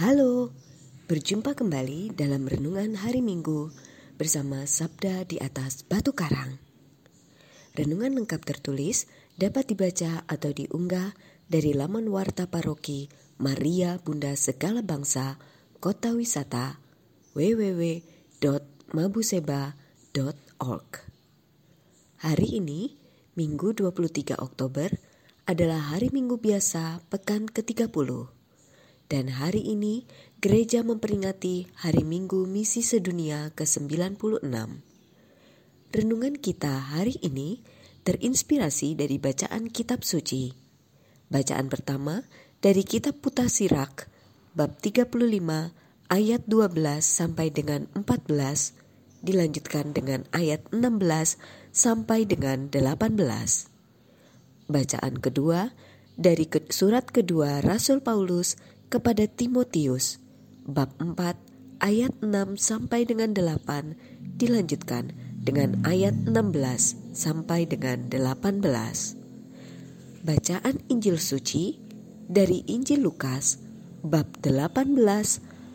Halo, berjumpa kembali dalam renungan hari Minggu bersama Sabda di atas Batu Karang. Renungan lengkap tertulis dapat dibaca atau diunggah dari laman warta paroki Maria Bunda Segala Bangsa, Kota Wisata, www.mabuseba.org. Hari ini, Minggu 23 Oktober, adalah hari Minggu biasa pekan ke-30. Dan hari ini gereja memperingati Hari Minggu Misi Sedunia ke-96. Renungan kita hari ini terinspirasi dari bacaan kitab suci. Bacaan pertama dari kitab Putasirak bab 35 ayat 12 sampai dengan 14 dilanjutkan dengan ayat 16 sampai dengan 18. Bacaan kedua dari surat kedua Rasul Paulus kepada Timotius bab 4 ayat 6 sampai dengan 8 dilanjutkan dengan ayat 16 sampai dengan 18. Bacaan Injil suci dari Injil Lukas bab 18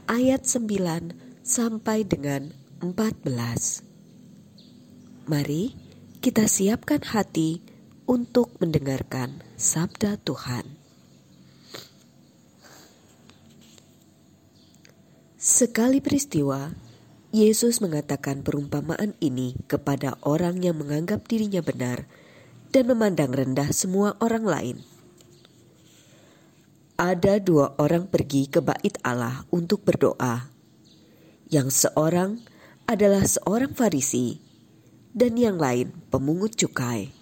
ayat 9 sampai dengan 14. Mari kita siapkan hati untuk mendengarkan sabda Tuhan. Sekali peristiwa, Yesus mengatakan perumpamaan ini kepada orang yang menganggap dirinya benar dan memandang rendah semua orang lain. Ada dua orang pergi ke bait Allah untuk berdoa. Yang seorang adalah seorang Farisi, dan yang lain pemungut cukai.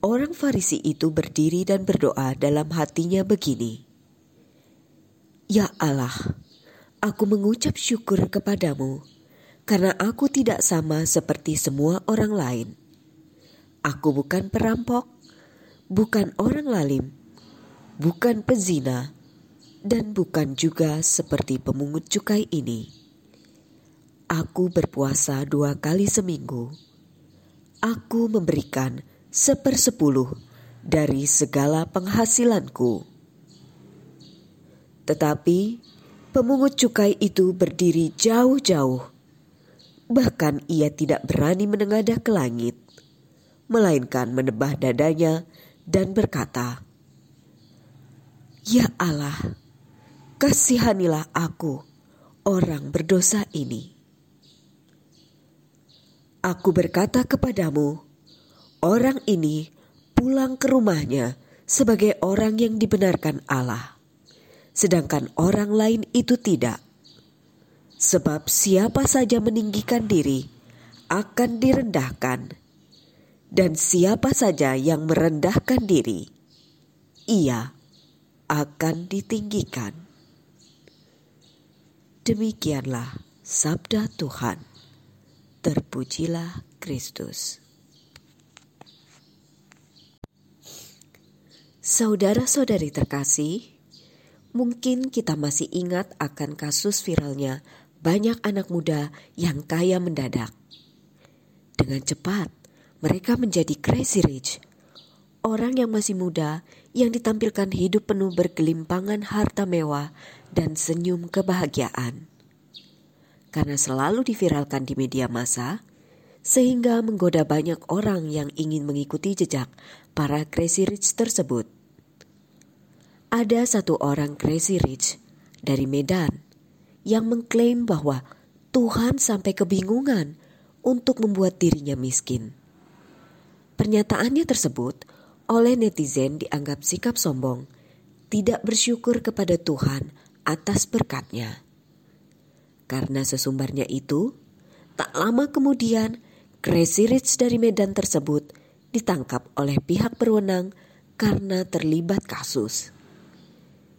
Orang Farisi itu berdiri dan berdoa dalam hatinya begini: "Ya Allah, aku mengucap syukur kepadamu karena aku tidak sama seperti semua orang lain. Aku bukan perampok, bukan orang lalim, bukan pezina, dan bukan juga seperti pemungut cukai ini. Aku berpuasa dua kali seminggu. Aku memberikan sepersepuluh dari segala penghasilanku. Tetapi pemungut cukai itu berdiri jauh-jauh. Bahkan ia tidak berani menengadah ke langit, melainkan menebah dadanya dan berkata, Ya Allah, kasihanilah aku, orang berdosa ini. Aku berkata kepadamu, orang ini pulang ke rumahnya sebagai orang yang dibenarkan Allah, sedangkan orang lain itu tidak. Sebab siapa saja meninggikan diri akan direndahkan, dan siapa saja yang merendahkan diri, ia akan ditinggikan. Demikianlah sabda Tuhan. Terpujilah Kristus. Saudara-saudari terkasih, mungkin kita masih ingat akan kasus viralnya banyak anak muda yang kaya mendadak. Dengan cepat, mereka menjadi crazy rich. Orang yang masih muda yang ditampilkan hidup penuh bergelimpangan harta mewah dan senyum kebahagiaan. Karena selalu diviralkan di media massa, sehingga menggoda banyak orang yang ingin mengikuti jejak para crazy rich tersebut. Ada satu orang crazy rich dari Medan yang mengklaim bahwa Tuhan sampai kebingungan untuk membuat dirinya miskin. Pernyataannya tersebut oleh netizen dianggap sikap sombong, tidak bersyukur kepada Tuhan atas berkatnya. Karena sesumbarnya itu, tak lama kemudian Crazy Rich dari Medan tersebut ditangkap oleh pihak berwenang karena terlibat kasus.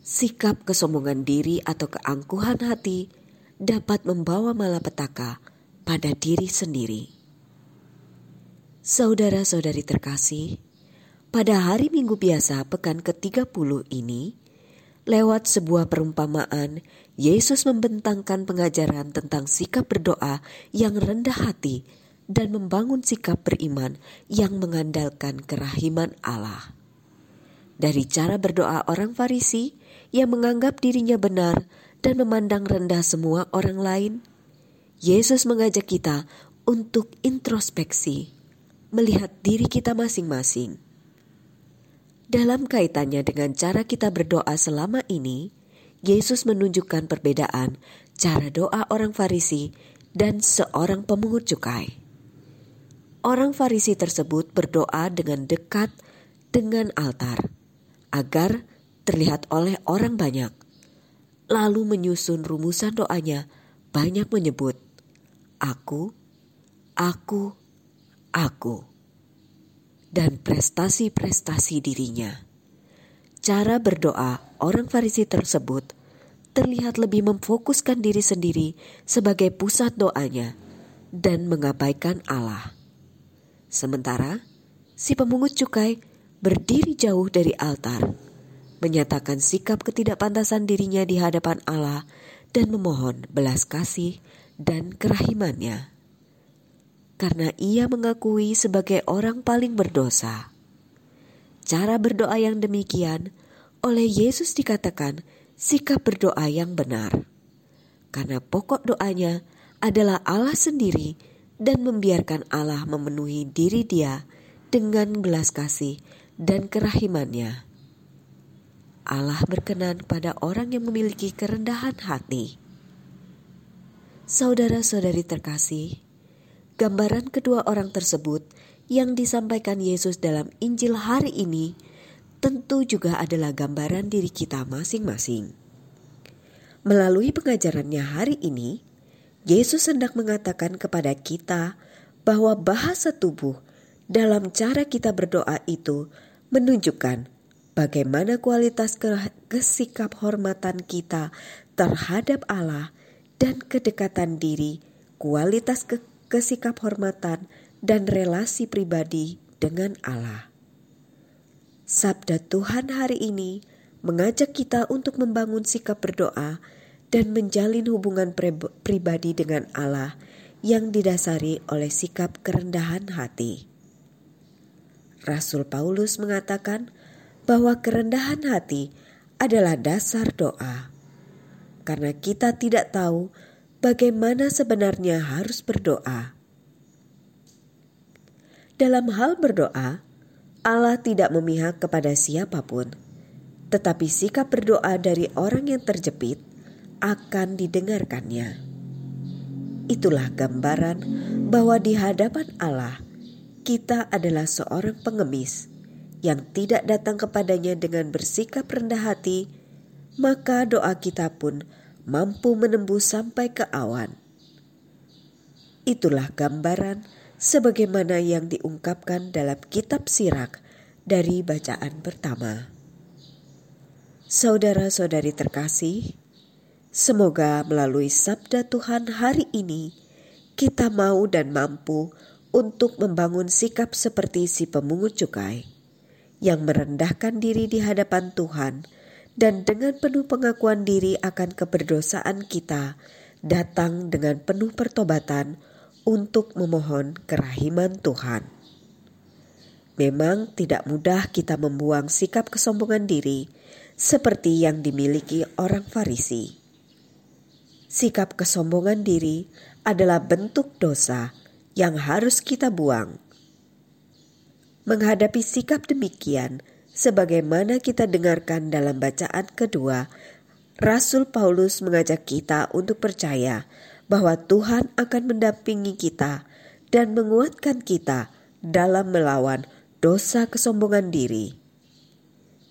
Sikap kesombongan diri atau keangkuhan hati dapat membawa malapetaka pada diri sendiri. Saudara-saudari terkasih, pada hari Minggu biasa pekan ke-30 ini, lewat sebuah perumpamaan, Yesus membentangkan pengajaran tentang sikap berdoa yang rendah hati dan membangun sikap beriman yang mengandalkan kerahiman Allah. Dari cara berdoa orang Farisi yang menganggap dirinya benar dan memandang rendah semua orang lain? Yesus mengajak kita untuk introspeksi, melihat diri kita masing-masing. Dalam kaitannya dengan cara kita berdoa selama ini, Yesus menunjukkan perbedaan cara doa orang Farisi dan seorang pemungut cukai. Orang Farisi tersebut berdoa dengan dekat dengan altar agar terlihat oleh orang banyak. Lalu menyusun rumusan doanya banyak menyebut, Aku, Aku, Aku dan prestasi-prestasi dirinya. Cara berdoa orang Farisi tersebut terlihat lebih memfokuskan diri sendiri sebagai pusat doanya dan mengabaikan Allah. Sementara si pemungut cukai berdiri jauh dari altar, menyatakan sikap ketidakpantasan dirinya di hadapan Allah dan memohon belas kasih dan kerahimannya karena ia mengakui sebagai orang paling berdosa. Cara berdoa yang demikian oleh Yesus dikatakan sikap berdoa yang benar, karena pokok doanya adalah Allah sendiri dan membiarkan Allah memenuhi diri Dia dengan belas kasih dan kerahimannya. Allah berkenan pada orang yang memiliki kerendahan hati. Saudara-saudari terkasih, gambaran kedua orang tersebut yang disampaikan Yesus dalam Injil hari ini tentu juga adalah gambaran diri kita masing-masing. Melalui pengajarannya hari ini, Yesus hendak mengatakan kepada kita bahwa bahasa tubuh dalam cara kita berdoa itu menunjukkan bagaimana kualitas kesikap hormatan kita terhadap Allah dan kedekatan diri, kualitas ke kesikap hormatan, dan relasi pribadi dengan Allah. Sabda Tuhan hari ini mengajak kita untuk membangun sikap berdoa dan menjalin hubungan pribadi dengan Allah yang didasari oleh sikap kerendahan hati. Rasul Paulus mengatakan bahwa kerendahan hati adalah dasar doa, karena kita tidak tahu bagaimana sebenarnya harus berdoa. Dalam hal berdoa, Allah tidak memihak kepada siapa pun, tetapi sikap berdoa dari orang yang terjepit akan didengarkannya. Itulah gambaran bahwa di hadapan Allah kita adalah seorang pengemis yang tidak datang kepadanya dengan bersikap rendah hati, maka doa kita pun mampu menembus sampai ke awan. Itulah gambaran sebagaimana yang diungkapkan dalam kitab Sirak dari bacaan pertama. Saudara-saudari terkasih, semoga melalui sabda Tuhan hari ini kita mau dan mampu untuk membangun sikap seperti si pemungut cukai yang merendahkan diri di hadapan Tuhan dan dengan penuh pengakuan diri akan keberdosaan kita, datang dengan penuh pertobatan untuk memohon kerahiman Tuhan. Memang tidak mudah kita membuang sikap kesombongan diri seperti yang dimiliki orang Farisi. Sikap kesombongan diri adalah bentuk dosa yang harus kita buang. Menghadapi sikap demikian, Sebagaimana kita dengarkan dalam bacaan kedua, Rasul Paulus mengajak kita untuk percaya bahwa Tuhan akan mendampingi kita dan menguatkan kita dalam melawan dosa kesombongan diri.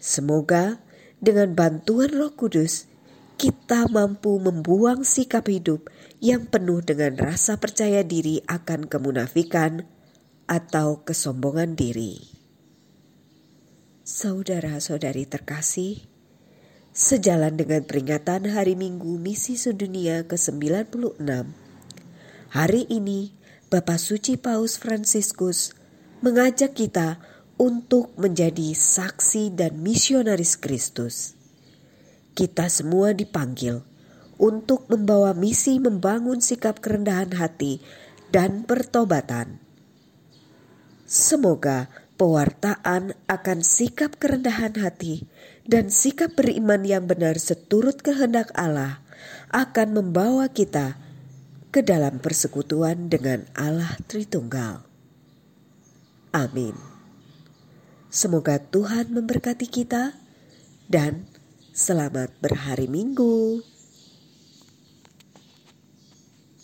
Semoga dengan bantuan Roh Kudus, kita mampu membuang sikap hidup yang penuh dengan rasa percaya diri akan kemunafikan atau kesombongan diri. Saudara-saudari terkasih, sejalan dengan peringatan Hari Minggu Misi Sedunia ke-96, hari ini Bapak Suci Paus Fransiskus mengajak kita untuk menjadi saksi dan misionaris Kristus. Kita semua dipanggil untuk membawa misi membangun sikap kerendahan hati dan pertobatan. Semoga pewartaan akan sikap kerendahan hati dan sikap beriman yang benar seturut kehendak Allah akan membawa kita ke dalam persekutuan dengan Allah Tritunggal. Amin. Semoga Tuhan memberkati kita dan selamat berhari Minggu.